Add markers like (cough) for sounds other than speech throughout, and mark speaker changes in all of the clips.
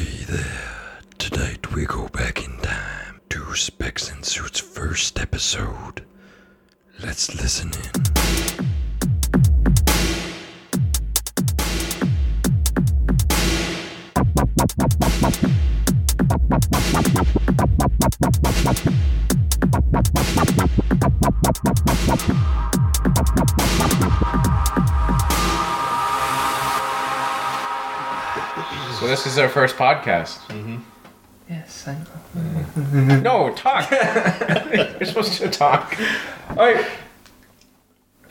Speaker 1: Hey there. Tonight we go back in time to Specs and Suits' first episode. Let's listen in.
Speaker 2: Is our first podcast.
Speaker 3: Yes, I know.
Speaker 2: No, talk. (laughs) You're supposed to talk.
Speaker 3: All right.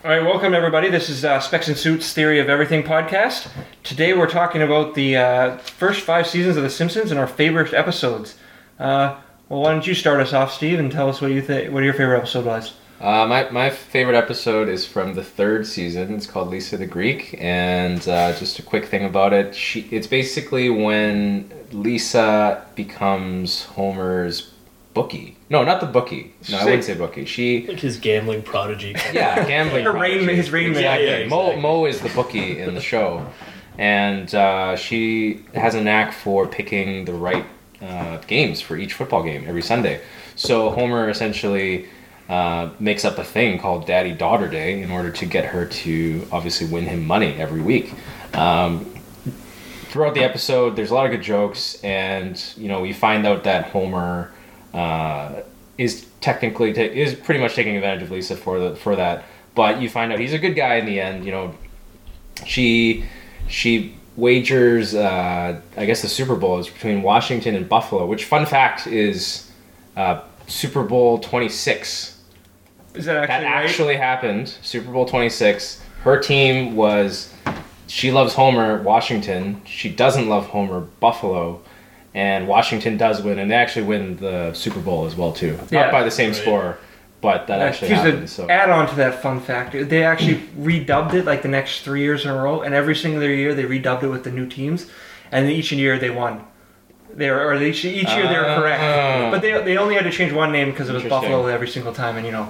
Speaker 3: All right, welcome everybody. This is uh, Specs and Suits Theory of Everything podcast. Today we're talking about the uh, first five seasons of The Simpsons and our favorite episodes. Uh, well, why don't you start us off, Steve, and tell us what you think? What your favorite episode was?
Speaker 2: Uh, my, my favorite episode is from the third season. It's called Lisa the Greek, and uh, just a quick thing about it. She it's basically when Lisa becomes Homer's bookie. No, not the bookie. No, I wouldn't say bookie. She
Speaker 4: like his gambling prodigy. (laughs)
Speaker 2: yeah, gambling.
Speaker 3: Her rain-
Speaker 2: prodigy.
Speaker 3: his rain.
Speaker 2: Exactly.
Speaker 4: Yeah, yeah,
Speaker 2: Moe
Speaker 4: exactly.
Speaker 2: Moe is the bookie in the show, and uh, she has a knack for picking the right uh, games for each football game every Sunday. So Homer essentially uh, makes up a thing called Daddy Daughter Day in order to get her to obviously win him money every week. Um, throughout the episode, there's a lot of good jokes, and you know we find out that Homer uh, is technically ta- is pretty much taking advantage of Lisa for the for that. But you find out he's a good guy in the end. You know, she she wagers uh, I guess the Super Bowl is between Washington and Buffalo. Which fun fact is uh, Super Bowl twenty six
Speaker 3: Is that
Speaker 2: that
Speaker 3: actually right?
Speaker 2: actually happened. Super Bowl 26. Her team was. She loves Homer, Washington. She doesn't love Homer, Buffalo. And Washington does win, and they actually win the Super Bowl as well too.
Speaker 3: Yeah.
Speaker 2: Not by the same
Speaker 4: Right.
Speaker 2: score, but that actually
Speaker 3: Here's
Speaker 2: happened.
Speaker 3: an
Speaker 2: So
Speaker 3: add on to that fun fact. They actually redubbed it like the next three years in a row, and every single year they redubbed it with the new teams, and each year they won. They were, or each, each year they were correct,
Speaker 2: Ah.
Speaker 3: but they, they only had to change one name because it was
Speaker 2: Interesting.
Speaker 3: Buffalo every single time, and you know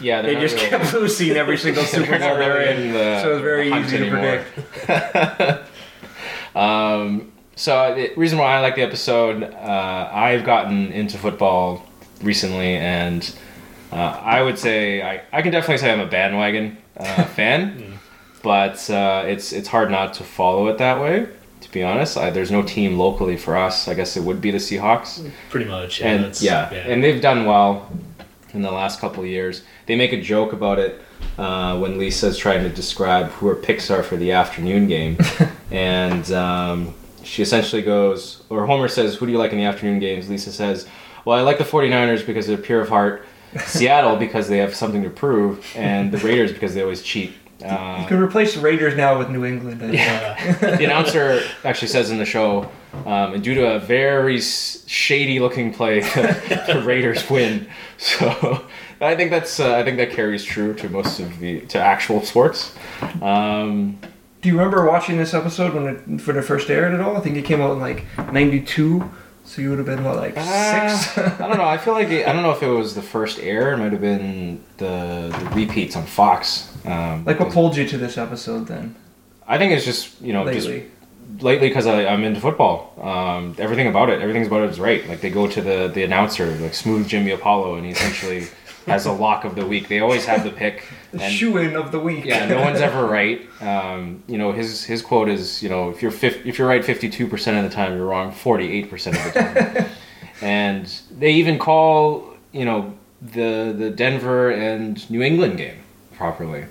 Speaker 2: yeah,
Speaker 3: they just
Speaker 2: really-
Speaker 3: kept losing every single (laughs) Super Bowl they're in.
Speaker 2: the-
Speaker 3: so it was very
Speaker 2: the hunt
Speaker 3: easy to
Speaker 2: anymore.
Speaker 3: predict. (laughs)
Speaker 2: Um, so the reason why I like the episode, uh, I've gotten into football recently, and uh, I would say I, I can definitely say I'm a bandwagon uh, (laughs) fan, but uh, it's it's hard not to follow it that way. To be honest, I, there's no team locally for us. I guess it would be the Seahawks
Speaker 4: Pretty much. Yeah,
Speaker 2: and
Speaker 4: that's,
Speaker 2: yeah, and they've done well in the last couple of years. They make a joke about it uh, when Lisa's trying to describe who her picks are for the afternoon game, (laughs) and um, she essentially goes, or Homer says, "Who do you like in the afternoon games?" Lisa says, "Well, I like the 49ers because they're pure of heart." (laughs) Seattle because they have something to prove, and the Raiders because they always cheat. Uh,
Speaker 3: You can replace the Raiders now with New England. Think.
Speaker 4: yeah.
Speaker 2: the announcer actually says in the show, um, and due to a very shady looking play, (laughs) the Raiders win. So I think that's uh, I think that carries true to most of the to actual sports. Um,
Speaker 3: Do you remember watching this episode when it when it first aired at all? I think it came out in like '92, so you would have been what like six.
Speaker 2: uh, I don't know. I feel like it, I don't know if it was the first air. It might have been the, the repeats on Fox. Um,
Speaker 3: like what pulled you to this episode then?
Speaker 2: I think it's just you know just
Speaker 3: Lately,
Speaker 2: lately because I'm into football. Um, everything about it, everything's about it is right. Like they go to the the announcer, like smooth Jimmy Apollo, and he essentially has a lock of the week. They always have the pick. (laughs)
Speaker 3: the
Speaker 2: And,
Speaker 3: shoe in of the week.
Speaker 2: yeah, no one's ever (laughs) right. Um, you know his his quote is you know if you're if you're right 52 percent of the time, you're wrong 48 percent of the time. (laughs) and they even call you know the the Denver and New England game properly.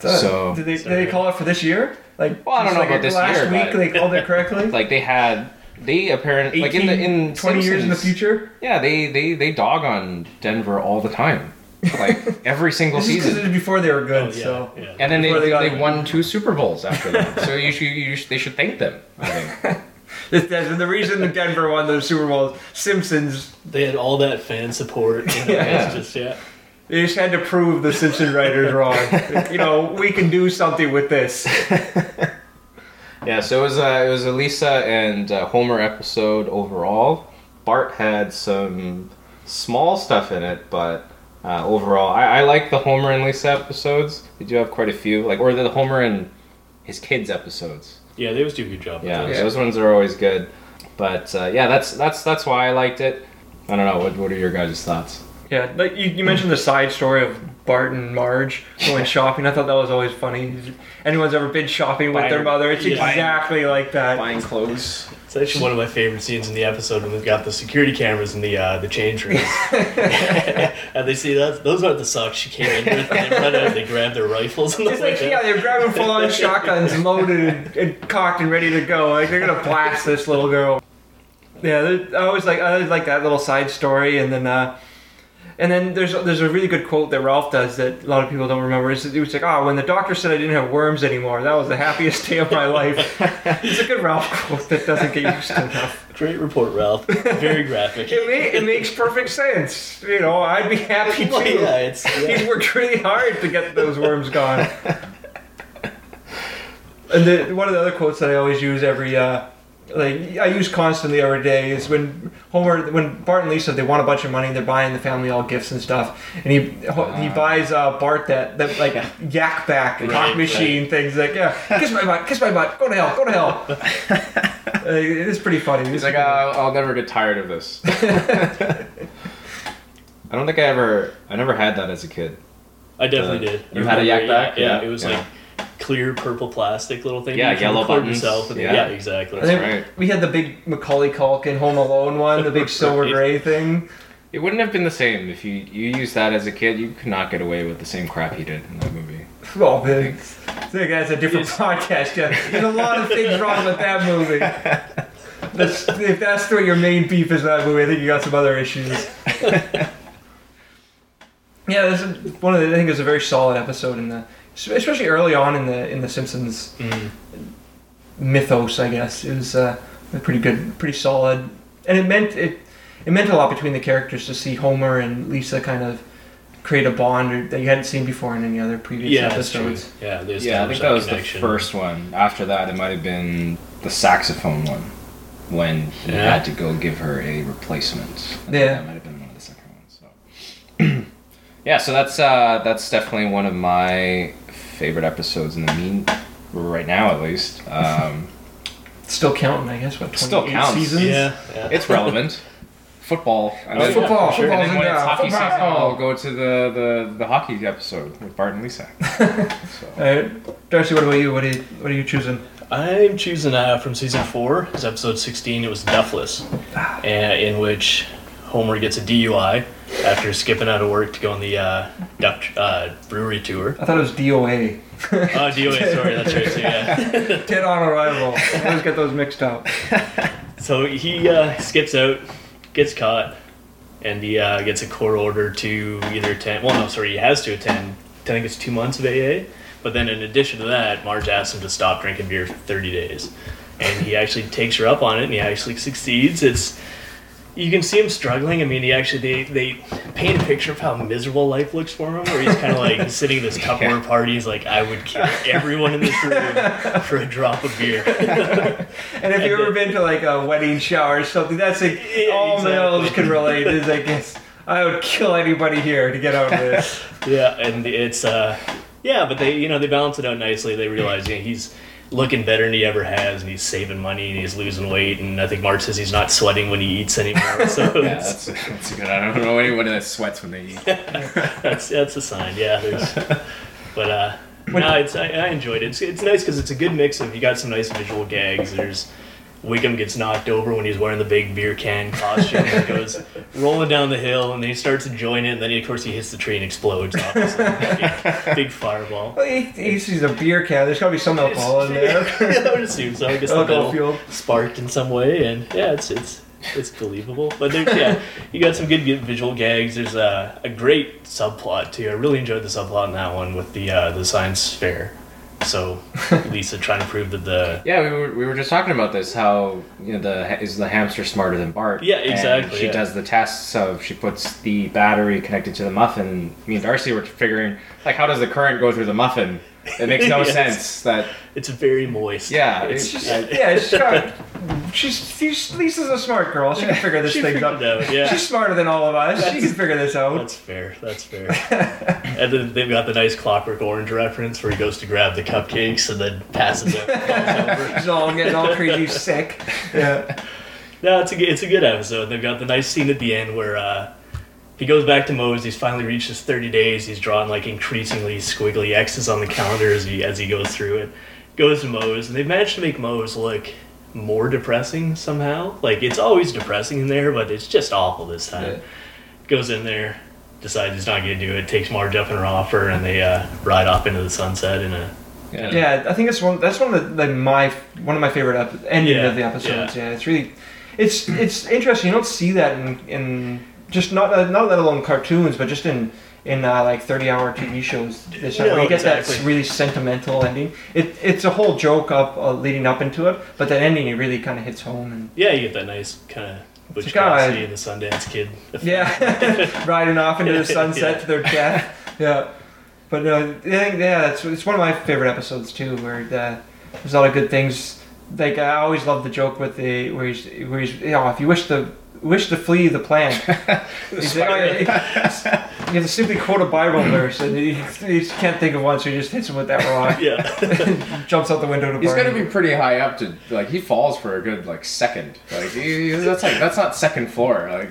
Speaker 2: So-
Speaker 3: did they did they call it for this year? Like
Speaker 2: Well, I don't know
Speaker 3: like
Speaker 2: about this
Speaker 3: last
Speaker 2: year,
Speaker 3: week
Speaker 2: but-
Speaker 3: they called it correctly.
Speaker 2: Like they had they apparently like in the in
Speaker 3: 20 years in the future.
Speaker 2: Yeah, they they they dog on Denver all the time, like every single
Speaker 3: This
Speaker 2: season.
Speaker 3: it before they were good.
Speaker 4: Oh, yeah,
Speaker 3: so
Speaker 4: yeah.
Speaker 2: And then they,
Speaker 3: Before they
Speaker 2: they,
Speaker 3: got-
Speaker 2: won two Super Bowls after that. so you should, you should they should thank them. I think. (laughs)
Speaker 3: This- that's the reason the Denver won those Super Bowls. Simpsons.
Speaker 4: They had all that fan support. You know,
Speaker 2: Yeah.
Speaker 4: Just yeah.
Speaker 3: They just had to prove the Simpson writers wrong. (laughs) you know, we can do something with this. (laughs)
Speaker 2: Yeah, so it was a, it was a Lisa and uh, Homer episode overall. Bart had some small stuff in it, but uh, overall, I, I like the Homer and Lisa episodes. They do have quite a few, like or the Homer and his kids episodes.
Speaker 4: Yeah, they always do a good job.
Speaker 2: Yeah,
Speaker 4: those.
Speaker 2: those ones are always good. But uh, yeah, that's that's that's why I liked it. I don't know. What what are your guys' thoughts?
Speaker 3: Yeah, like you, you mentioned the side story of Bart and Marge going (laughs) shopping. I thought that was always funny. Anyone's ever been shopping with
Speaker 2: Buying-
Speaker 3: their mother? It's
Speaker 4: yeah.
Speaker 3: exactly like that.
Speaker 2: Buying clothes.
Speaker 4: It's actually one of my favorite scenes in the episode when they've got the security cameras in the uh, the change rooms. (laughs) (laughs) and they see that those aren't the socks she came in with. And they run out, they grab their rifles and
Speaker 3: It's like, yeah, they're grabbing full on (laughs) shotguns, loaded and, cocked and ready to go. Like they're gonna blast this little girl. Yeah, I always like I always like that little side story, and then uh, and then there's there's a really good quote that Ralph does that a lot of people don't remember. It's, it was like, oh, when the doctor said I didn't have worms anymore, that was the happiest day of my life. (laughs) it's a good Ralph quote that doesn't get used (laughs) enough.
Speaker 4: Great report, Ralph. Very graphic.
Speaker 3: It, ma- it makes perfect sense. You know, I'd be happy too.
Speaker 4: Well, yeah, it's yeah.
Speaker 3: He's worked really hard to get those worms gone. (laughs) And the, one of the other quotes that I always use every, uh, like I use constantly every day is when Homer, when Bart and Lisa they want a bunch of money, they're buying the family all gifts and stuff, and he he buys uh, Bart that that like (laughs) yak back
Speaker 4: Right,
Speaker 3: talk machine things like yeah, kiss my butt, kiss my butt, go to hell, go to hell. (laughs) uh, it is pretty funny.
Speaker 2: He's like, uh, I'll never get tired of this. (laughs) I don't think I ever, I never had that as a kid.
Speaker 4: I definitely
Speaker 2: Uh,
Speaker 4: did.
Speaker 2: you had a yak back?
Speaker 4: Yeah,
Speaker 2: Yeah,
Speaker 4: it was
Speaker 2: yeah.
Speaker 4: like clear purple plastic little thing.
Speaker 2: Yeah,
Speaker 4: You
Speaker 2: yellow
Speaker 4: record
Speaker 2: buttons.
Speaker 4: Yourself and,
Speaker 2: Yeah.
Speaker 4: yeah. exactly.
Speaker 3: I think
Speaker 2: right.
Speaker 3: we had the big Macaulay Culkin Home Alone one, the big (laughs) silver gray thing.
Speaker 2: It wouldn't have been the same if you you used that as a kid. You could not get away with the same crap he did in that movie.
Speaker 3: Oh, big. I think that's a different podcast. Yeah, there's a lot of things wrong with that movie. (laughs) That's, if that's what your main beef is with that movie, I think you got some other issues. (laughs) yeah, this is one of the, I think it's a very solid episode in the, especially early on in the in the Simpsons
Speaker 4: Mm.
Speaker 3: mythos. I guess it was uh, pretty good, pretty solid, and it meant it it meant a lot between the characters to see Homer and Lisa kind of create a bond or, that you hadn't seen before in any other previous
Speaker 4: Yeah, that's true.
Speaker 3: episodes.
Speaker 4: Yeah, they
Speaker 2: Yeah, I think that was
Speaker 4: connection.
Speaker 2: the first one. After that, it might have been the saxophone one when he
Speaker 4: Yeah.
Speaker 2: had to go give her a replacement. I think
Speaker 3: Yeah.
Speaker 2: that might have been one of the second ones. So. (clears throat) yeah, so that's uh, that's definitely one of my favorite episodes in the mean right now, at least. Um,
Speaker 3: Still counting, I guess. What
Speaker 2: Still counts.
Speaker 3: seasons?
Speaker 4: Yeah, yeah.
Speaker 2: it's relevant. Football. And
Speaker 4: Oh,
Speaker 2: then-
Speaker 3: football,
Speaker 2: and then when it's
Speaker 3: there.
Speaker 2: hockey season,
Speaker 3: Football.
Speaker 2: I'll go to the, the, the hockey episode with Bart and Lisa. (laughs) So.
Speaker 3: Uh, Darcy, what about you? What are you, what are you choosing?
Speaker 4: I'm choosing uh, from season four. It's episode 16. It was Duffless,
Speaker 3: Ah.
Speaker 4: uh, in which Homer gets a DUI after skipping out of work to go on the uh, Duff uh, brewery tour.
Speaker 3: I thought it was DOA.
Speaker 4: Oh, DOA, sorry, that's right. So, yeah. (laughs)
Speaker 3: Dead on arrival. I always get those mixed up.
Speaker 4: So he uh, skips out, gets caught, and he uh, gets a court order to either attend. Well, no, sorry, he has to attend. I think it's two months of AA. But then in addition to that, Marge asks him to stop drinking beer for 30 days, and he actually takes her up on it, and he actually succeeds. It's you can see him struggling. I mean, he actually they they paint a picture of how miserable life looks for him, where he's kind of like sitting at this Tupperware party. He's like, I would kill everyone in this room for a drop of beer. (laughs)
Speaker 3: And if you've ever been to like a wedding shower or something, that's like
Speaker 4: Yeah,
Speaker 3: all
Speaker 4: exactly.
Speaker 3: males can relate. Is I guess I would kill anybody here to get out of this. (laughs)
Speaker 4: Yeah, and it's uh, yeah, but they you know they balance it out nicely. They realize you know, he's looking better than he ever has, and he's saving money, and he's losing weight, and I think Marge says he's not sweating when he eats anymore. (laughs) So
Speaker 2: Yeah, that's, that's good. I don't know anyone that sweats when they eat. (laughs)
Speaker 4: that's that's a sign. Yeah, there's, (laughs) but uh, no, it's I, I enjoyed it. It's, it's nice because it's a good mix of you got some nice visual gags. There's Wiggum gets knocked over when he's wearing the big beer can costume and goes (laughs) rolling down the hill, and then he starts enjoying it, and then he, of course he hits the tree and explodes. Obviously, big, big fireball.
Speaker 3: Well, he, he sees a beer can. There's gotta be some alcohol in there. (laughs)
Speaker 4: yeah, I would assume so. I guess the
Speaker 3: Alcohol
Speaker 4: metal
Speaker 3: fueled.
Speaker 4: sparked in some way, and yeah, it's it's it's believable. But there, yeah, you got some good, good visual gags. There's a, a great subplot too. I really enjoyed the subplot in that one with the uh, the science fair. So (laughs) Lisa trying to prove that the
Speaker 2: Yeah, we were, we were just talking about this. How you know the is the hamster smarter than Bart?
Speaker 4: Yeah,
Speaker 2: And
Speaker 4: exactly,
Speaker 2: she
Speaker 4: yeah.
Speaker 2: does the tests of she puts the battery connected to the muffin. Me and Darcy were figuring like how does the current go through the muffin? (laughs) It makes no
Speaker 4: Yes.
Speaker 2: sense. That
Speaker 4: it's very moist.
Speaker 2: yeah,
Speaker 3: It's
Speaker 2: it's
Speaker 3: just, yeah, she's got, she's, she's Lisa's a smart girl. She can figure this thing out.
Speaker 4: out, yeah.
Speaker 3: She's smarter than all of us. she can figure this out.
Speaker 4: That's fair. That's fair. and then they've got the nice Clockwork Orange reference where he goes to grab the cupcakes and then passes over. (laughs)
Speaker 3: She's all getting all crazy sick. Yeah.
Speaker 4: No, it's a it's a good episode. They've got the nice scene at the end where uh, he goes back to Moe's. He's finally reached his thirty days. He's drawing like increasingly squiggly X's on the calendar as he as he goes through it. Goes to Moe's, and they've managed to make Moe's look more depressing somehow. Like it's always depressing in there, but it's just awful this time.
Speaker 2: Yeah.
Speaker 4: Goes in there, decides he's not going to do it. Takes Marge up in her offer, and they uh, ride off into the sunset in a
Speaker 2: Yeah.
Speaker 3: Yeah, I think that's one. That's one of the, like my one of my favorite ep- endings
Speaker 4: Yeah,
Speaker 3: of the episodes. Yeah. it's really, it's it's interesting. You don't see that in in just not uh, not let alone cartoons, but just in in uh, like thirty hour TV shows. This
Speaker 4: No,
Speaker 3: where you get that really sentimental ending. It it's a whole joke up uh, leading up into it, but that ending it really kind of hits home and
Speaker 4: yeah. You get that nice kind of Butch Cassidy and the Sundance Kid. (laughs)
Speaker 3: yeah, (laughs) riding off into the (laughs) sunset
Speaker 4: Yeah.
Speaker 3: to their death. Yeah, but uh, yeah, it's it's one of my favorite episodes too, where uh, there's a lot of good things. Like I always love the joke with the where he's where he's you know if you wish to wish to flee the plan, he's like, oh, yeah, you have to simply quote a Bible verse, and he, he just can't think of one, so he just hits him with that rock, (laughs)
Speaker 4: yeah. (laughs)
Speaker 3: jumps out the window to
Speaker 5: He's
Speaker 3: burn
Speaker 5: got to be pretty high up to like he falls for a good like second. Like he, that's like that's not second floor. Like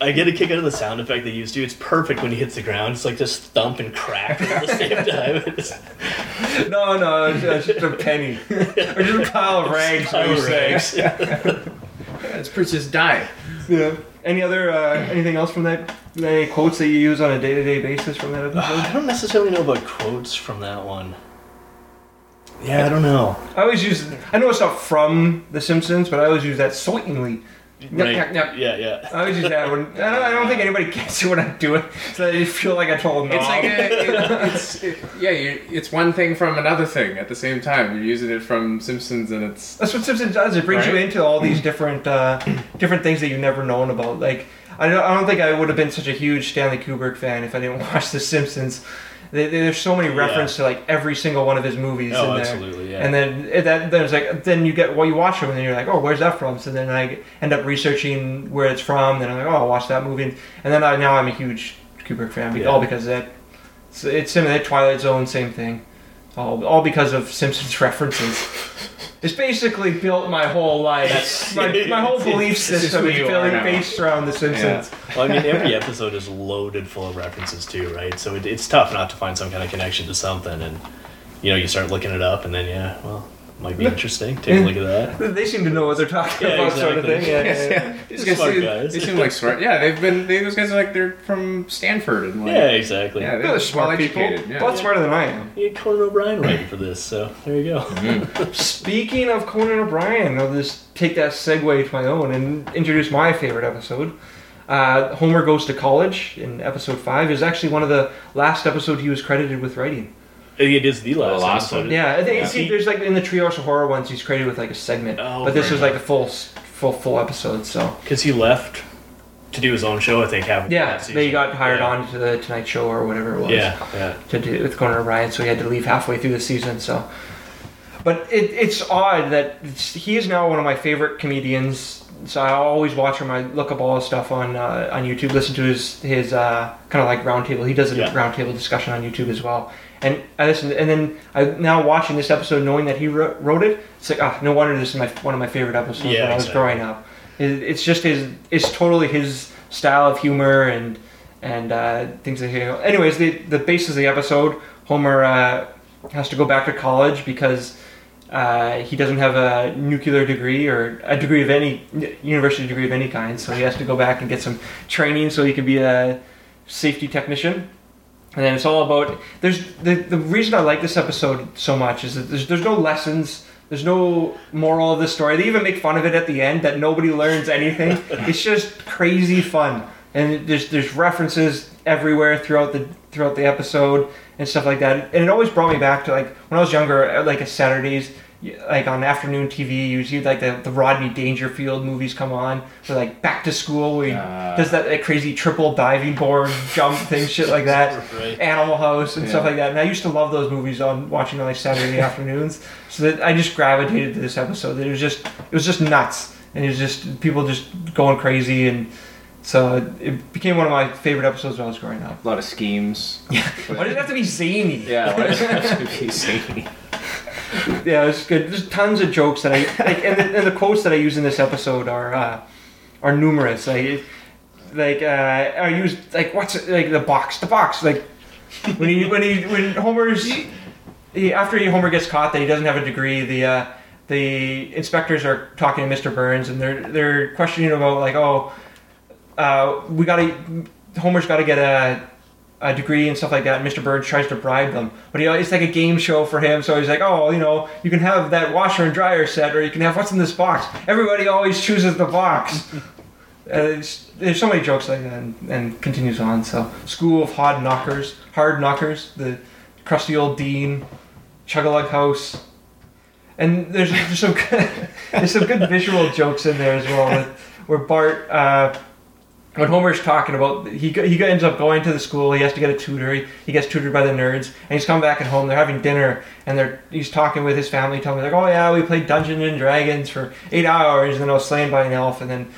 Speaker 4: I get a kick out of the sound effect they used to. It's perfect when he hits the ground. It's like just thump and crack at the same (laughs) time.
Speaker 3: No, no, it's, it's just a penny or just a pile of rags. what you're saying.
Speaker 4: Rags.
Speaker 5: it's Princess Di. (laughs)
Speaker 3: Yeah. Any other uh, anything else from that? Any quotes that you use on a day to day basis from that episode?
Speaker 4: I don't necessarily know about quotes from that one. Yeah, I don't know.
Speaker 3: I always use. I know it's not from The Simpsons, but I always use that sweetly. Yep,
Speaker 4: Right.
Speaker 3: yep, yep.
Speaker 4: Yeah, yeah.
Speaker 3: I always use that when I don't, I don't think anybody (laughs) gets it when I do it, so I feel like I told them.
Speaker 5: It's like a, it, (laughs) it's it, yeah, you, it's one thing from another thing at the same time. You're using it from Simpsons, and it's
Speaker 3: That's what Simpsons does. It brings you into all these different uh, different things that you've never known about. Like I don't, I don't think I would have been such a huge Stanley Kubrick fan if I didn't (laughs) watch The Simpsons. They, they- there's so many references to like every single one of his movies
Speaker 4: Oh,
Speaker 3: in there.
Speaker 4: absolutely, yeah.
Speaker 3: And then it- that there's like then you get well you watch them and then you're like oh where's that from? So then I end up researching where it's from. Then I'm like oh I'll watch that movie. And then I, now I'm a huge Kubrick fan.
Speaker 4: Yeah.
Speaker 3: All because of that. So it's similar. Twilight Zone, same thing. All, all because of Simpsons (laughs) references. It's basically built my whole life. (laughs) my, my whole (laughs) belief
Speaker 5: system is
Speaker 3: system
Speaker 5: who
Speaker 3: is
Speaker 5: you are
Speaker 3: built based around The Simpsons.
Speaker 4: Well, I mean, every episode is loaded full of references too, right? So it, it's tough not to find some kind of connection to something, and you know, you start looking it up, and then yeah, well, might be interesting. Take a look at that. (laughs)
Speaker 3: They seem to know what they're talking
Speaker 4: Yeah,
Speaker 3: about, sort of
Speaker 4: exactly.
Speaker 3: thing. Yeah, yeah, yeah. (laughs)
Speaker 5: These
Speaker 4: Smart
Speaker 5: seem,
Speaker 4: guys.
Speaker 5: They seem like smart. Yeah, they've been. They, those guys are like they're from Stanford and like
Speaker 4: Yeah, exactly.
Speaker 5: yeah,
Speaker 3: They're
Speaker 5: they're
Speaker 3: smart people.
Speaker 5: educated. Yeah.
Speaker 3: A lot smarter than I am.
Speaker 4: You get Conan O'Brien writing for this, so there you go. (laughs)
Speaker 3: Speaking of Conan O'Brien, I'll just take that segue to my own and introduce my favorite episode. Uh, Homer Goes to College in episode 5 is actually one of the last episodes he was credited with writing.
Speaker 4: I it is the last,
Speaker 2: last
Speaker 4: episode.
Speaker 2: one.
Speaker 3: Yeah, I think
Speaker 4: Yeah.
Speaker 3: see, there's like in the Treehouse of Horror ones, he's credited with like a segment,
Speaker 4: Oh,
Speaker 3: but this
Speaker 4: fair
Speaker 3: was like a full, full, full episode. So
Speaker 4: because he left to do his own show. I think. Half
Speaker 3: yeah,
Speaker 4: that season.
Speaker 3: they got hired
Speaker 4: yeah.
Speaker 3: on to the Tonight Show or whatever it was.
Speaker 4: Yeah, yeah.
Speaker 3: to do it with Conan O'Brien, so he had to leave halfway through the season. So, but it, it's odd that it's, he is now one of my favorite comedians. So I always watch him. I look up all his stuff on uh, on YouTube. Listen to his his uh, kind of like roundtable. He does a
Speaker 4: Yeah.
Speaker 3: roundtable discussion on YouTube as well. And I listen, and then I now watching this episode, knowing that he wrote, wrote it. It's like ah, no wonder this is my one of my favorite episodes
Speaker 4: Yeah,
Speaker 3: when I was growing up. It, it's just his. It's totally his style of humor and and uh, things like that. Anyways, the the basis of the episode, Homer uh, has to go back to college because uh, he doesn't have a nuclear degree or a degree of any university degree of any kind. So he has to go back and get some training so he can be a safety technician. And then it's all about there's the the reason I like this episode so much is that there's there's no lessons. There's no moral of the story. They even make fun of it at the end that nobody learns anything. (laughs) it's just crazy fun, and there's there's references everywhere throughout the throughout the episode and stuff like that. And it always brought me back to like when I was younger, like at Saturdays, like on afternoon TV, you see like the, the Rodney Dangerfield movies come on, or like Back to School, where he
Speaker 5: Uh.
Speaker 3: does that crazy triple diving board (laughs) jump thing, shit like that.
Speaker 4: Right.
Speaker 3: Animal House and stuff like that. And I used to love those movies on watching on like Saturday (laughs) afternoons. So that I just gravitated to this episode. It was just it was just nuts, and it was just people just going crazy, and so it became one of my favorite episodes when I was growing up.
Speaker 5: a lot of schemes. (laughs) Yeah.
Speaker 3: Why did it have to be zany?
Speaker 5: Yeah, why does it have to be zany?
Speaker 3: Yeah, it's good. There's tons of jokes that I like, and the, and the quotes that I use in this episode are uh, are numerous. Like, like uh, I use like what's it, like the box, the box. Like when he when he when Homer's he, after he, Homer gets caught that he doesn't have a degree, the uh, the inspectors are talking to Mr. Burns and they're they're questioning about like oh uh, we gotta Homer's got to get a a degree and stuff like that. And Mr. Burns tries to bribe them, but you know it's like a game show for him. So he's like, oh, you know, you can have that washer and dryer set, or you can have what's in this box. Everybody always chooses the box. (laughs) uh, there's so many jokes like that, and, and continues on. So School of Hard Knockers, Hard Knockers, the crusty old dean, Chugalug House. And there's, there's some good, (laughs) there's some good visual jokes in there as well. With, where Bart, uh, when Homer's talking about he he ends up going to the school. He has to get a tutor. He, he gets tutored by the nerds, and he's coming back at home. They're having dinner, and they're he's talking with his family, telling me like, "Oh yeah, we played Dungeons and Dragons for eight hours, and then I was slain by an elf." And then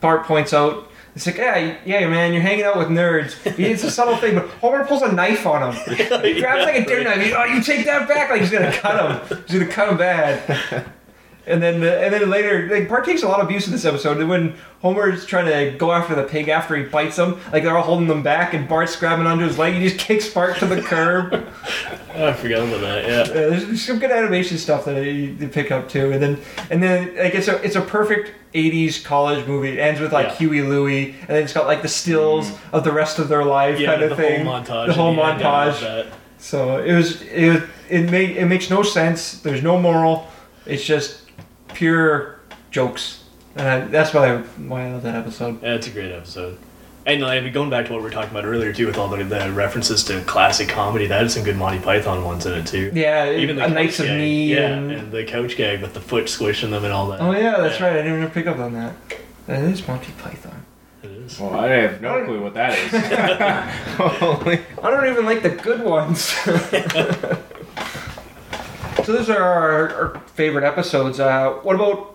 Speaker 3: Bart points out. It's like, yeah, yeah, man, you're hanging out with nerds. It's a subtle thing, but Homer pulls a knife on him. He grabs like a dinner knife. Oh, you take that back! Like he's gonna cut him. He's gonna cut him bad. And then, uh, and then later, like Bart takes a lot of abuse in this episode. And when Homer's trying to go after the pig after he bites him, like they're all holding them back, and Bart's grabbing onto his leg. He just (laughs) kicks Bart to the curb.
Speaker 4: Oh, (laughs) I forgot about that. Yeah.
Speaker 3: Uh, there's, some good animation stuff that you, you pick up too, and then and then like it's a it's a perfect '80s college movie. It ends with like
Speaker 4: Yeah.
Speaker 3: Huey Louie, and then it's got like the stills of the rest of their life
Speaker 4: Yeah,
Speaker 3: kind of
Speaker 4: the
Speaker 3: thing.
Speaker 4: whole montage.
Speaker 3: The whole
Speaker 4: I
Speaker 3: montage. So it was it it make it makes no sense. There's no moral. It's just pure jokes, and I, that's why I, why I love that episode.
Speaker 4: Yeah, it's a great episode. And like, going back to what we were talking about earlier too, with all the, the references to classic comedy, that had some good Monty Python ones in it too.
Speaker 3: Yeah,
Speaker 4: Even the
Speaker 3: a Knights of
Speaker 4: gag.
Speaker 3: Me.
Speaker 4: yeah,
Speaker 3: and,
Speaker 4: and the couch gag with the foot squishing them and all that.
Speaker 3: oh yeah, that's right. I didn't even pick up on that. That is Monty Python.
Speaker 4: It is.
Speaker 2: Well, I have no clue what that is. (laughs) (laughs) Holy.
Speaker 3: I don't even like the good ones. (laughs) so those are our, our favorite episodes. Uh, what about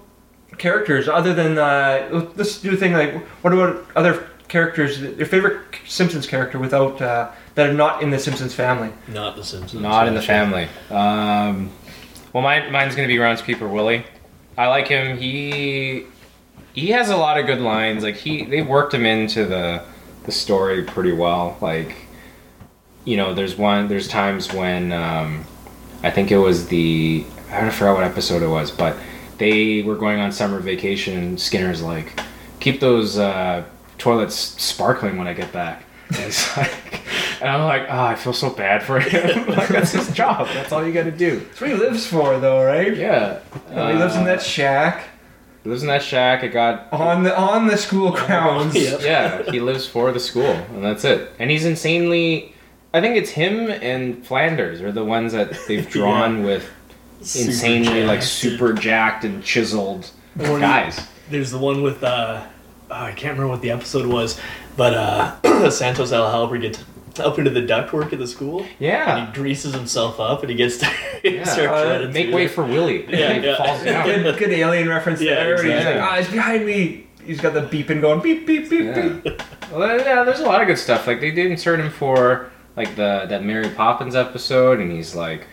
Speaker 3: characters other than? Uh, let's do a thing like what about other characters? Your favorite Simpsons character without uh, that are not in the Simpsons family.
Speaker 4: Not the Simpsons.
Speaker 2: Not in the family. Um, well, mine, mine's gonna be Groundskeeper Willie. I like him. He he has a lot of good lines. Like he they worked him into the the story pretty well. Like you know, there's one there's times when um, I think it was the I don't forget what episode it was, but they were going on summer vacation and Skinner's like, keep those uh, toilets sparkling when I get back. And it's (laughs) like, and I'm like, oh, I feel so bad for him. (laughs) like that's his (laughs) job. That's all you got to do.
Speaker 3: That's what he lives for, though, right?
Speaker 2: Yeah.
Speaker 3: Uh, he lives in
Speaker 2: Uh,
Speaker 3: that shack
Speaker 2: He lives in that shack. It got.
Speaker 3: on the on the school grounds.
Speaker 2: Yeah, he lives for the school, and that's it. And he's insanely. I think it's him and Flanders are the ones that they've (laughs) drawn with
Speaker 4: Super
Speaker 2: insanely like super jacked and chiseled
Speaker 4: Or-
Speaker 2: guys.
Speaker 4: There's the one with uh, oh, I can't remember what the episode was, but uh, (clears throat) Santa's Little Helper gets up into the ductwork at the school. And
Speaker 2: Yeah.
Speaker 4: he greases himself up and he gets to (laughs)
Speaker 2: Yeah.
Speaker 3: Uh,
Speaker 2: Make way for Willie. (laughs)
Speaker 4: Yeah, yeah.
Speaker 2: falls down.
Speaker 3: Good, good alien reference
Speaker 4: Yeah,
Speaker 3: there. He's like,
Speaker 2: exactly.
Speaker 3: ah, he's behind me. He's got the beeping going beep beep beep
Speaker 2: Yeah.
Speaker 3: beep.
Speaker 2: Well, yeah, there's a lot of good stuff. Like they did insert him for like the that Mary Poppins episode, and he's like,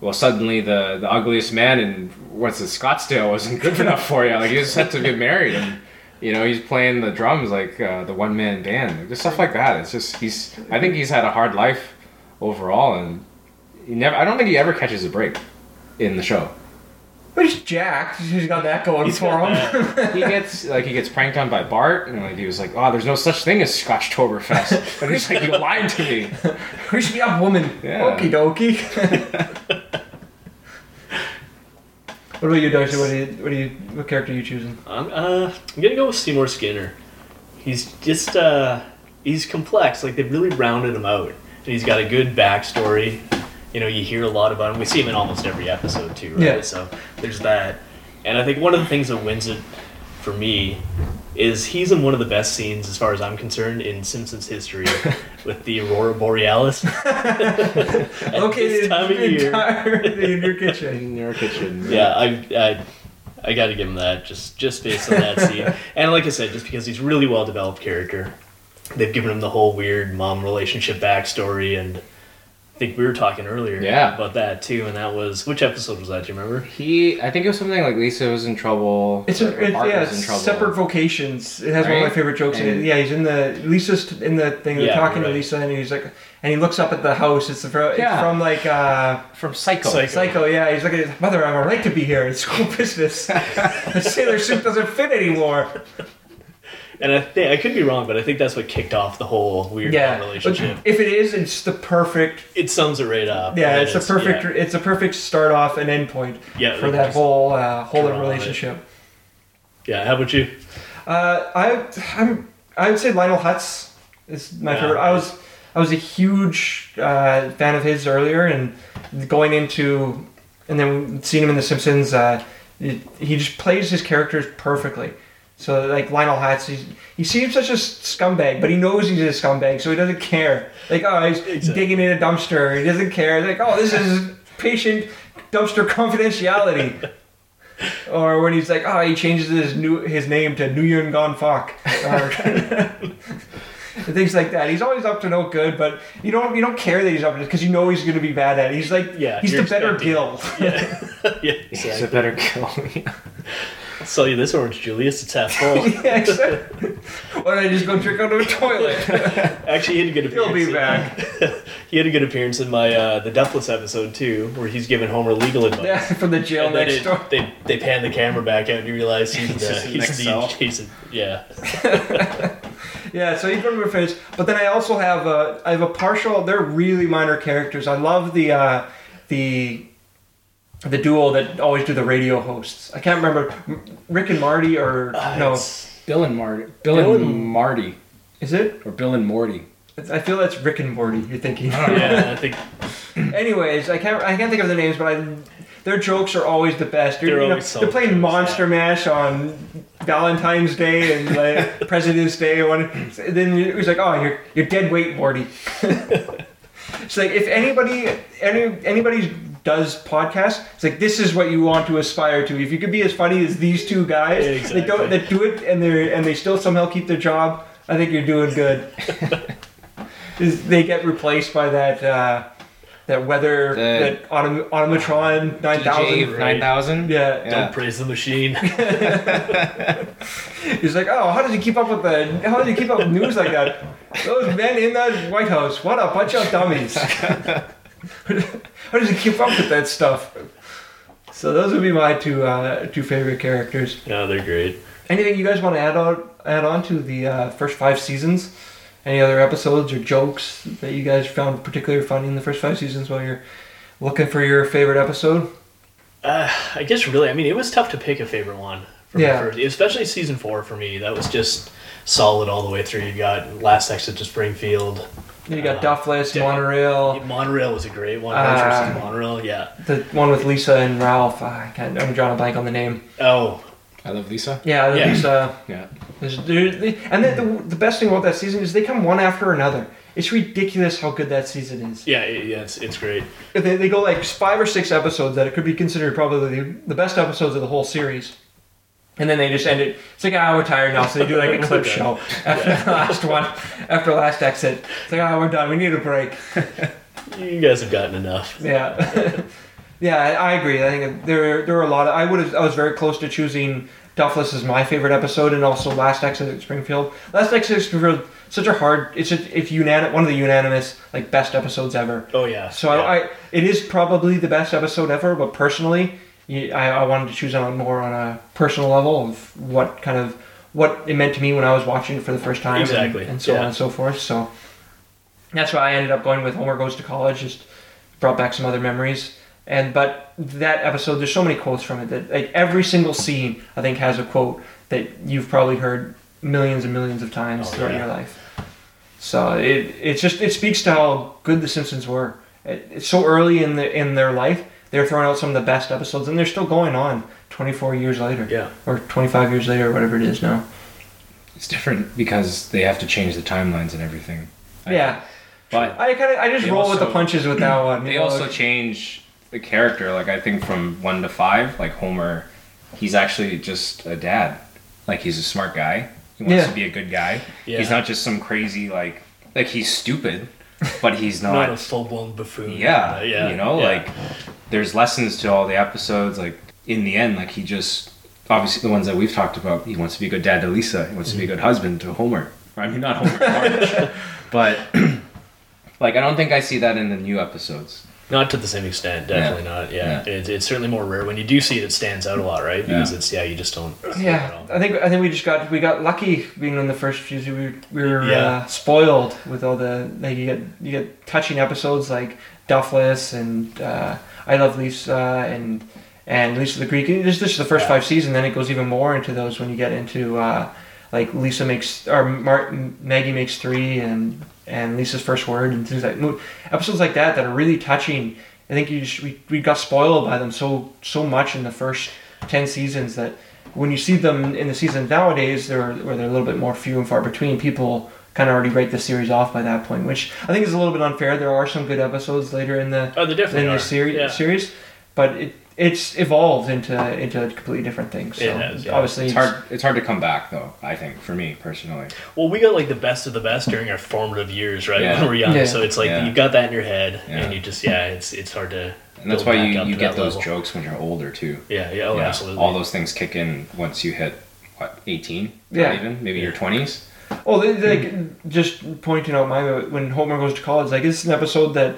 Speaker 2: well, suddenly the the ugliest man in what's it, Scottsdale wasn't good enough for you. Like he just had to get married, and you know he's playing the drums like uh, the one man band, just stuff like that. It's just he's. I think he's had a hard life overall, and he never. I don't think he ever catches a break in the show.
Speaker 3: But he's jacked. He's got that going
Speaker 4: He's
Speaker 3: for
Speaker 4: got
Speaker 3: him.
Speaker 2: He (laughs) gets like he gets pranked on by Bart, and like he was like, "Oh, there's no such thing as Scotchtoberfest," (laughs) and he's like, "You lied to me."
Speaker 3: Hurry me up, woman.
Speaker 2: Yeah.
Speaker 3: Okie dokie. (laughs) what about you, Darcy? What do you, what do you, what character are you choosing?
Speaker 4: I'm, uh, I'm gonna go with Seymour Skinner. He's just uh, he's complex. Like they've really rounded him out, and he's got a good backstory. You know, you hear a lot about him. We see him in almost every episode too, right?
Speaker 3: Yeah.
Speaker 4: So there's that, and I think one of the things that wins it for me is he's in one of the best scenes, as far as I'm concerned, in Simpsons history, (laughs) with the Aurora Borealis. (laughs) At
Speaker 3: Okay,
Speaker 4: this time of year.
Speaker 3: in your kitchen. (laughs)
Speaker 2: in your kitchen.
Speaker 4: Yeah, I, I, I got to give him that just just based on that scene, and like I said, just because he's really well developed character. They've given him the whole weird mom relationship backstory, and I think we were talking earlier
Speaker 2: Yeah.
Speaker 4: about that too, and that was which episode was that? Do you remember?
Speaker 2: He, I think it was something like Lisa was in trouble.
Speaker 3: It's a,
Speaker 2: or
Speaker 3: it's,
Speaker 2: Bart
Speaker 3: yeah,
Speaker 2: was in
Speaker 3: it's
Speaker 2: trouble.
Speaker 3: separate vocations. It has one of my favorite jokes in it. Yeah, he's in the Lisa's in the thing. They're
Speaker 4: Yeah,
Speaker 3: talking
Speaker 4: right.
Speaker 3: to Lisa, and he's like, and he looks up at the house. It's, the, it's
Speaker 2: Yeah.
Speaker 3: from like uh,
Speaker 2: from Psycho.
Speaker 4: Psycho.
Speaker 3: Psycho. Yeah, he's like, mother, I have a right to be here. It's school business. (laughs) the sailor suit doesn't fit anymore.
Speaker 4: And I think I could be wrong, but I think that's what kicked off the whole weird
Speaker 3: Yeah,
Speaker 4: relationship.
Speaker 3: if it is, it's the perfect.
Speaker 4: It sums it right up.
Speaker 3: Yeah, it's the perfect.
Speaker 4: Yeah,
Speaker 3: It's a perfect start off and end point
Speaker 4: Yeah,
Speaker 3: for that whole uh, whole
Speaker 4: draw on it.
Speaker 3: relationship.
Speaker 4: yeah. How about you?
Speaker 3: Uh, I I'm I would say Lionel Hutz is my
Speaker 4: Yeah.
Speaker 3: favorite. I was I was a huge uh, fan of his earlier, and going into and then seeing him in The Simpsons, uh, it, he just plays his characters perfectly. So like Lionel Hutz, he's, he seems such a scumbag, but he knows he's a scumbag, so he doesn't care. Like oh, he's
Speaker 4: Exactly.
Speaker 3: digging in a dumpster, he doesn't care. Like oh, this is patient dumpster (laughs) confidentiality. (laughs) Or when he's like, oh, he changes his new his name to Nguyen Gon Fok, (laughs) or things like that. He's always up to no good, but you don't you don't care that he's up to because you know he's going to be bad at it. He's like,
Speaker 4: Yeah,
Speaker 3: he's the better
Speaker 4: expecting-
Speaker 3: Gil.
Speaker 4: Yeah, yeah.
Speaker 2: He's a better kill.
Speaker 4: Sell you this orange, Julius. It's half full. (laughs)
Speaker 3: yeah, exactly. Why don't I just go drink out of a toilet? (laughs)
Speaker 4: Actually, he had a good appearance.
Speaker 3: He'll be back. (laughs)
Speaker 4: he had a good appearance in my uh, the Duffless episode too, where he's giving Homer legal advice.
Speaker 3: Yeah, from the jail
Speaker 4: And
Speaker 3: next
Speaker 4: it-
Speaker 3: door.
Speaker 4: they they pan the camera back out and you realize he's the
Speaker 2: just
Speaker 4: he's
Speaker 2: next
Speaker 4: the he's a- yeah
Speaker 3: Yeah, so he's one of my favorites. But then I also have a I have a partial. They're really minor characters. I love the uh, the the duo that always do the radio hosts. I can't remember Rick and Marty or
Speaker 4: Uh,
Speaker 3: no.
Speaker 4: it's-
Speaker 5: Bill and Marty. Bill,
Speaker 4: Bill
Speaker 5: and,
Speaker 4: and-
Speaker 5: Marty.
Speaker 3: Is it?
Speaker 5: Or Bill and Morty.
Speaker 3: I feel that's Rick and Morty. You're thinking.
Speaker 4: Oh, yeah I think (laughs)
Speaker 3: Anyways, I can't I can't think of the names, but I, their jokes are always the best.
Speaker 4: They're
Speaker 3: you know,
Speaker 4: always
Speaker 3: they're playing
Speaker 4: solid jokes,
Speaker 3: Monster Mash on Valentine's Day and like (laughs) President's Day. One, and then it was like, oh, you're you're dead weight, Morty. (laughs) it's like if anybody any anybody does podcast, it's like this is what you want to aspire to. If you could be as funny as these two guys,
Speaker 4: Exactly.
Speaker 3: they don't that do it and they and they still somehow keep their job. I think you're doing good. (laughs) They get replaced by that uh, that weather
Speaker 2: The-
Speaker 3: that autom- automatron nine
Speaker 2: DJ nine thousand.
Speaker 3: Yeah.
Speaker 2: Yeah.
Speaker 4: don't praise the machine. (laughs) (laughs)
Speaker 3: he's like, oh, how does he keep up with the? How does he keep up with news like that? Those men in that White House, what a bunch of dummies. How does he keep up with that stuff? So those would be my two uh, two favorite characters.
Speaker 4: no, they're great.
Speaker 3: Anything you guys want to add on add on to the uh, first five seasons? Any other episodes or jokes that you guys found particularly funny in the first five seasons while you're looking for your favorite episode?
Speaker 4: Uh, I guess really, I mean, it was tough to pick a favorite one. For
Speaker 3: Yeah.
Speaker 4: yeah. First, especially season four for me. That was just solid all the way through. You got Last Exit to Springfield.
Speaker 3: You got
Speaker 4: Uh,
Speaker 3: Duffless,
Speaker 4: yeah.
Speaker 3: Monorail,
Speaker 4: Monorail was a great one.
Speaker 3: Uh,
Speaker 4: Monorail, yeah.
Speaker 3: the one with Lisa and Ralph. I can't. I'm drawing a blank on the name.
Speaker 4: Oh,
Speaker 5: I love Lisa.
Speaker 3: Yeah,
Speaker 4: Yeah.
Speaker 3: Lisa.
Speaker 5: Yeah.
Speaker 3: There's, there, they, and then the, the best thing about that season is they come one after another. It's ridiculous how good that season is.
Speaker 4: yeah, it- yeah. It's, it's great.
Speaker 3: They, they go like five or six episodes that it could be considered probably the, the best episodes of the whole series. And then they just end it. It's like, ah, we're tired now. So they do like a (laughs) clip show after the last one, after last exit. It's like, ah, we're done. We need a break. (laughs)
Speaker 4: You guys have gotten enough.
Speaker 3: Yeah, (laughs) yeah, I agree. I think there there were a lot. Of, I would have. I was very close to choosing Duffless as my favorite episode, and also Last Exit at Springfield. Last Exit at Springfield, such a hard. It's a, it's unanim- one of the unanimous like best episodes ever.
Speaker 4: Oh yeah.
Speaker 3: So
Speaker 4: yeah.
Speaker 3: I, I, it is probably the best episode ever. But personally, I, I wanted to choose on more on a personal level of what kind of what it meant to me when I was watching it for the first time, and-
Speaker 4: Exactly,
Speaker 3: and, so
Speaker 4: yeah.
Speaker 3: on and so forth. So that's why I ended up going with Homer Goes to College. Just brought back some other memories. And but that episode, there's so many quotes from it that like every single scene I think has a quote that you've probably heard millions and millions of times
Speaker 4: Oh,
Speaker 3: throughout
Speaker 4: yeah.
Speaker 3: your life. So it it's just it speaks to how good the Simpsons were. It, it's so early in the in their life, they're throwing out some of the best episodes, and they're still going on 24 years later,
Speaker 4: yeah.
Speaker 3: or 25 years later, or whatever it is now.
Speaker 5: It's different because they have to change the timelines and everything. I-
Speaker 3: yeah,
Speaker 5: But
Speaker 3: I kind of I just
Speaker 5: They
Speaker 3: roll with the punches with that one. you
Speaker 5: they
Speaker 3: know,
Speaker 5: also
Speaker 3: like-
Speaker 5: change the character. Like I think from one to five, like Homer, he's actually just a dad. Like he's a smart guy. He wants
Speaker 3: Yeah.
Speaker 5: to be a good guy.
Speaker 4: Yeah.
Speaker 5: He's not just some crazy like like he's stupid,
Speaker 2: but he's not.
Speaker 4: Not a full blown buffoon.
Speaker 2: yeah,
Speaker 4: Uh, yeah.
Speaker 2: You know,
Speaker 4: yeah.
Speaker 2: like there's lessons to all the episodes. Like in the end, like he just obviously the ones that we've talked about. He wants to be a good dad to Lisa. He wants to be a good husband to Homer. I mean, not Homer, Marge. (laughs) but (clears throat) like I don't think I see that in the new episodes.
Speaker 4: Not to the same extent, definitely not. Yeah,
Speaker 2: Yeah.
Speaker 4: It, it's certainly more rare. When you do see it, it stands out a lot, right? Because
Speaker 2: Yeah.
Speaker 4: it's yeah, you just don't.
Speaker 3: Yeah. I think I think we just got we got lucky being on the first few. We, we were
Speaker 4: Yeah.
Speaker 3: uh, spoiled with all the like you get you get touching episodes like Duffless and uh, I Love Lisa and and Lisa the Greek. This this is the first
Speaker 2: Yeah.
Speaker 3: five seasons. Then it goes even more into those when you get into uh, like Lisa makes or Martin Maggie makes three and and Lisa's first word and things like episodes like that that are really touching. I think you just, we, we got spoiled by them so so much in the first ten seasons that when you see them in the season nowadays, they're where they're a little bit more few and far between. People kind of already write the series off by that point, which I think is a little bit unfair. There are some good episodes later in the
Speaker 4: Oh,
Speaker 3: in the series
Speaker 4: Yeah.
Speaker 3: series, but it it's evolved into into completely different things. So
Speaker 4: It has, yeah.
Speaker 3: obviously
Speaker 2: It's hard. It's hard to come back though. I think for me personally.
Speaker 4: Well, we got like the best of the best during our formative years, right?
Speaker 2: Yeah.
Speaker 4: When we're young,
Speaker 3: Yeah.
Speaker 4: so it's like
Speaker 2: Yeah.
Speaker 4: you got that in your head,
Speaker 2: Yeah.
Speaker 4: and you just yeah, it's it's hard to.
Speaker 2: And that's why you, you get those
Speaker 4: level.
Speaker 2: jokes when you're older too.
Speaker 4: Yeah, yeah, oh,
Speaker 2: Yeah,
Speaker 4: absolutely.
Speaker 2: All those things kick in once you hit what 18,
Speaker 3: Yeah.
Speaker 2: Not even maybe your 20s.
Speaker 3: Oh, they, hmm. like just pointing out my when Homer goes to college, like this is an episode that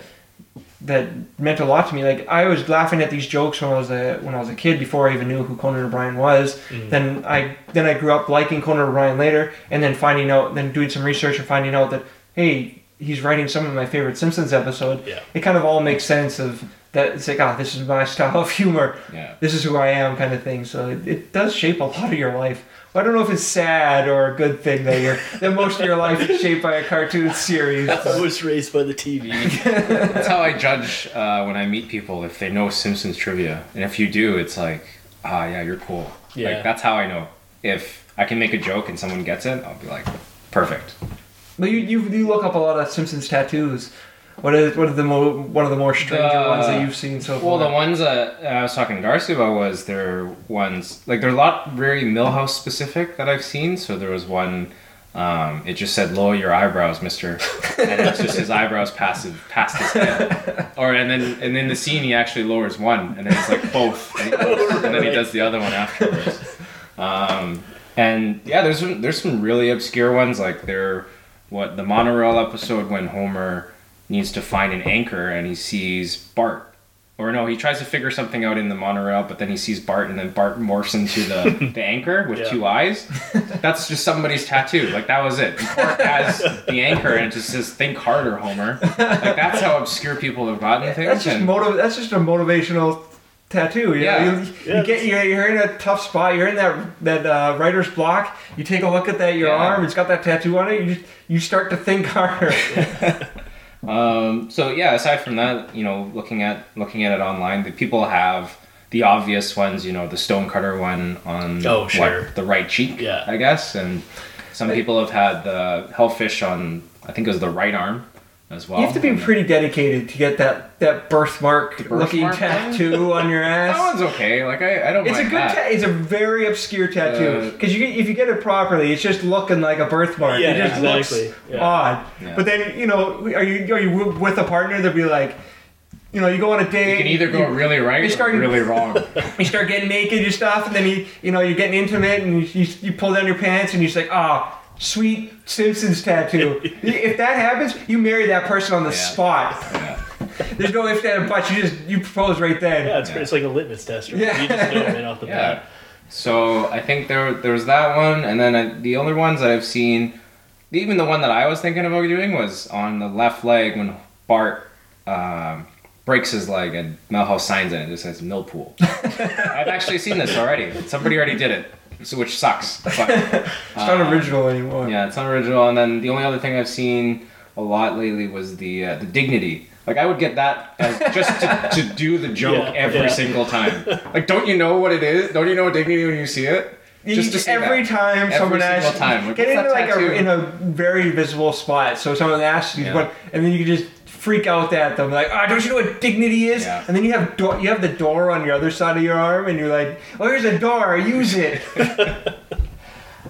Speaker 3: that meant a lot to me. Like I was laughing at these jokes when I was a when I was a kid before I even knew who Conan O'Brien was.
Speaker 4: Mhm.
Speaker 3: Then I then I grew up liking Conan O'Brien later, and then finding out, then doing some research and finding out that hey, he's writing some of my favorite Simpsons episode.
Speaker 4: Yeah.
Speaker 3: It kind of all makes sense of that. It's like ah, this is my (laughs) style of humor.
Speaker 2: Yeah.
Speaker 3: This is who I am, kind of thing. So it, it does shape a lot of your life. I don't know if it's sad or a good thing that you're that most of your life is shaped by a cartoon series. (laughs)
Speaker 4: I was raised by the TV. (laughs)
Speaker 2: That's how I judge uh, when I meet people if they know Simpsons trivia, and if you do, it's like, ah, yeah, you're cool.
Speaker 4: Yeah.
Speaker 2: Like that's how I know. If I can make a joke and someone gets it, I'll be like, perfect.
Speaker 3: But you, you you look up a lot of Simpsons tattoos. What are what are the mo- one of the more stranger
Speaker 2: The-
Speaker 3: ones that you've seen so far?
Speaker 2: Well, the ones that I was talking to Darcy about was there ones like they're a lot very Milhouse specific that I've seen. So there was one. Um, it just said lower your eyebrows, Mister, and it's just his eyebrows past his, past his head. (laughs) Or and then and in the scene he actually lowers one, and then it's like both, and, goes- and then he does the other one afterwards. Um, and yeah, there's some, there's some really obscure ones like there, what the monorail episode when Homer needs to find an anchor and he sees Bart. Or no, he tries to figure something out in the monorail, but then he sees Bart, and then Bart morphs into the, (laughs) the anchor with
Speaker 4: Yeah.
Speaker 2: two eyes. That's just somebody's tattoo. Like that was it. And Bart has the anchor, and it just says "Think harder, Homer." Like that's how obscure people have gotten things.
Speaker 3: that's just
Speaker 2: and-
Speaker 3: motiv- That's just a motivational tattoo. You
Speaker 2: Yeah.
Speaker 3: know? you,
Speaker 4: Yeah,
Speaker 3: you get you're, you're in a tough spot. You're in that that uh, writer's block. You take a look at that your
Speaker 2: Yeah.
Speaker 3: arm. It's got that tattoo on it. You just, you start to think harder. (laughs)
Speaker 2: Um, so yeah, aside from that, you know, looking at looking at it online, the people have the obvious ones. You know, the stonecutter one on
Speaker 4: Oh,
Speaker 2: what, the right cheek.
Speaker 4: Yeah.
Speaker 2: I guess, and some people have had the hellfish on. I think it was the right arm as well.
Speaker 3: you have to be
Speaker 2: And
Speaker 3: pretty dedicated to get that that birthmark, looking
Speaker 2: birthmark one?
Speaker 3: tattoo on your (laughs) ass.
Speaker 2: That one's okay. Like I, I don't
Speaker 3: It's a good.
Speaker 2: that.
Speaker 3: Ta- it's a very obscure tattoo
Speaker 2: Uh,
Speaker 3: because you if you get it properly, it's just looking like a birthmark.
Speaker 4: Yeah,
Speaker 3: it just
Speaker 4: exactly.
Speaker 3: looks
Speaker 4: Yeah.
Speaker 3: odd.
Speaker 2: Yeah.
Speaker 3: But then you know, are you are you with a partner? They'll be like, you know, you go on a date.
Speaker 2: you can either go
Speaker 3: you,
Speaker 2: really right
Speaker 3: you
Speaker 2: or
Speaker 3: start-
Speaker 2: really wrong. (laughs)
Speaker 3: you start getting naked and stuff, and then you you know you're getting intimate, and you, you, you pull down your pants, and you're just like, ah. Sweet Simpsons tattoo. (laughs) if that happens, you marry that person on the
Speaker 2: Yeah.
Speaker 3: spot.
Speaker 2: yeah.
Speaker 3: There's no if, that, but you just you propose right then.
Speaker 4: Yeah, it's,
Speaker 2: Yeah.
Speaker 4: it's like a litmus test. Right?
Speaker 3: Yeah.
Speaker 4: You just know right off the (laughs)
Speaker 2: Yeah.
Speaker 4: bat.
Speaker 2: So I think there there was that one, and then I, the other ones that I've seen, even the one that I was thinking about doing was on the left leg when Bart um, breaks his leg and Milhouse signs it. It just says Millpool. (laughs) I've actually seen this already. Somebody already did it, so, which sucks. (laughs) But,
Speaker 3: It's not
Speaker 2: uh,
Speaker 3: original anymore.
Speaker 2: Yeah, it's not original. And then the only other thing I've seen a lot lately was the uh, the dignity. Like I would get that as (laughs) just to, to do the joke
Speaker 4: Yeah,
Speaker 2: every
Speaker 4: yeah.
Speaker 2: single time. (laughs) Like, don't you know what it is? Don't you know what dignity when you see it? Just to
Speaker 3: every
Speaker 2: that.
Speaker 3: time
Speaker 2: Every
Speaker 3: someone asks,
Speaker 2: time. Like,
Speaker 3: get into like a, in a very visible spot. So someone asks you
Speaker 2: Yeah.
Speaker 3: what, and then you can just freak out at them like, ah, don't you know what dignity is?
Speaker 2: Yeah.
Speaker 3: And then you have do- you have the door on your other side of your arm, and you're like, oh, here's a door, use it. (laughs) (laughs)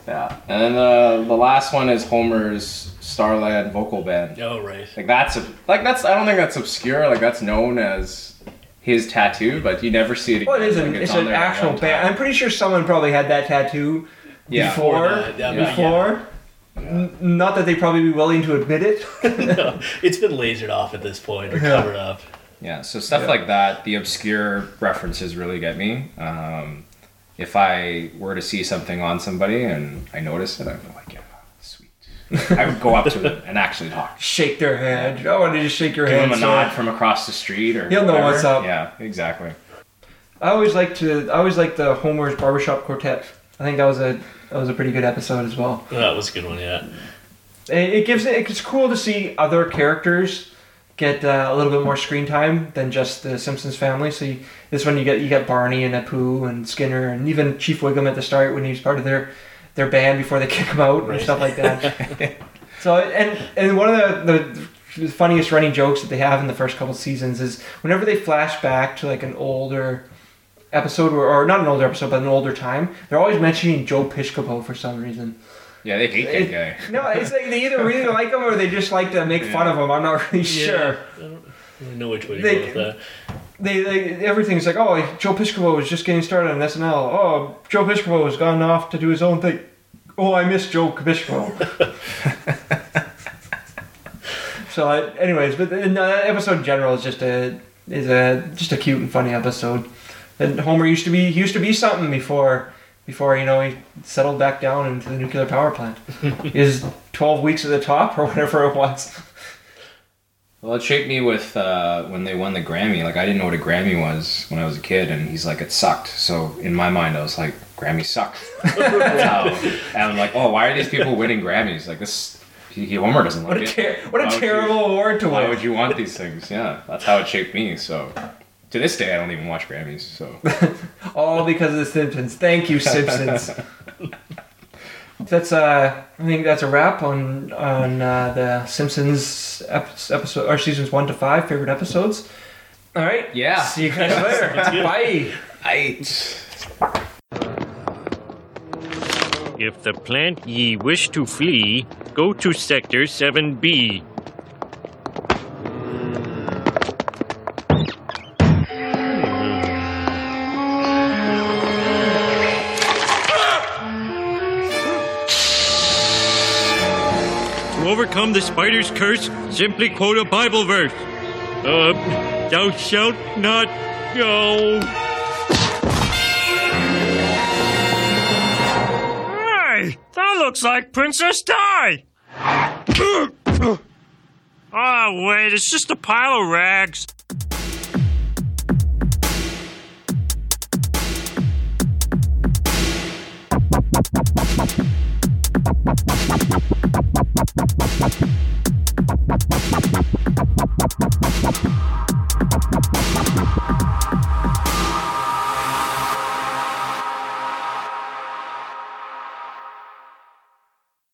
Speaker 2: Yeah, and then the the last one is Homer's Starland vocal band.
Speaker 4: Oh right.
Speaker 2: Like that's a, like that's I don't think that's obscure. Like that's known as his tattoo, but you never see it. Again.
Speaker 3: Well, it is an,
Speaker 2: Like,
Speaker 3: it's
Speaker 2: on
Speaker 3: an actual band. I'm pretty sure someone probably had that tattoo
Speaker 2: Yeah.
Speaker 3: before.
Speaker 4: Or that, yeah, yeah.
Speaker 3: before. N- Not that they'd probably be willing to admit it. (laughs)
Speaker 4: No, it's been lasered off at this point or
Speaker 3: Yeah.
Speaker 4: covered up.
Speaker 2: Yeah, so stuff
Speaker 3: Yeah.
Speaker 2: like that, the obscure references really get me. Um, if I were to see something on somebody and I notice it, I'd be like, yeah, sweet. I would go up to them and actually talk. (laughs)
Speaker 3: shake their hand. I want to just shake your
Speaker 2: Give
Speaker 3: hand.
Speaker 2: them a nod from across the street or
Speaker 3: He'll know what's up.
Speaker 2: Yeah, exactly.
Speaker 3: I always like to. I always like the Homer's Barbershop Quartet. I think that was a that was a pretty good episode as well.
Speaker 4: That was a good one, yeah.
Speaker 3: It, it gives it, it's cool to see other characters get uh, a little bit more screen time than just the Simpsons family. So you, this one you get you get Barney and Apu and Skinner and even Chief Wiggum at the start when he's part of their their band before they (laughs) kick him out and stuff like that. (laughs) so and and one of the, the funniest running jokes that they have in the first couple seasons is whenever they flash back to like an older episode or, or not an older episode but an older time they're always mentioning joe Piscopo for some reason.
Speaker 2: Yeah, they hate
Speaker 3: It-
Speaker 2: that guy.
Speaker 3: no it's like they either really like him or they just like to make fun of him. I'm not (laughs) really sure.
Speaker 4: I don't really know which way to
Speaker 3: They-
Speaker 4: go with that.
Speaker 3: they, they everything's like oh joe Piscopo was just getting started on snl oh joe Piscopo has gone off to do his own thing. Oh i miss joe Piscopo. (laughs) So I, anyways but uh, no, that episode in general is just a is a just a cute and funny episode and homer used to be he used to be something before before you know he settled back down into the nuclear power plant (laughs) is 12 weeks at the top or whatever it was
Speaker 2: Well, it shaped me with uh, when they won the Grammy. Like I didn't know what a Grammy was when I was a kid, and he's like, "It sucked." So in my mind, I was like, "Grammy suck." That's (laughs) and I'm like, "Oh, why are these people winning Grammys? Like this, he, Homer doesn't
Speaker 3: what
Speaker 2: like
Speaker 3: a,
Speaker 2: it.
Speaker 3: ter- what a
Speaker 2: would you-
Speaker 3: terrible award to win!
Speaker 2: Why would you want these things? Yeah, that's how it shaped me. So to this day, I don't even watch Grammys. So (laughs)
Speaker 3: All because of the Simpsons. Thank you, Simpsons. (laughs) that's uh, I think that's a wrap on on uh, the Simpsons ep- episode or seasons one to five favorite episodes. All right.
Speaker 2: Yeah.
Speaker 3: See you guys (laughs) later.
Speaker 4: good.
Speaker 3: Bye.
Speaker 6: If the plant ye wish to flee, go to Sector 7B. Spider's curse, simply quote a Bible verse. Uh, thou shalt not go. Hey, that looks like Princess Di. oh, (coughs) wait, it's just a pile of rags.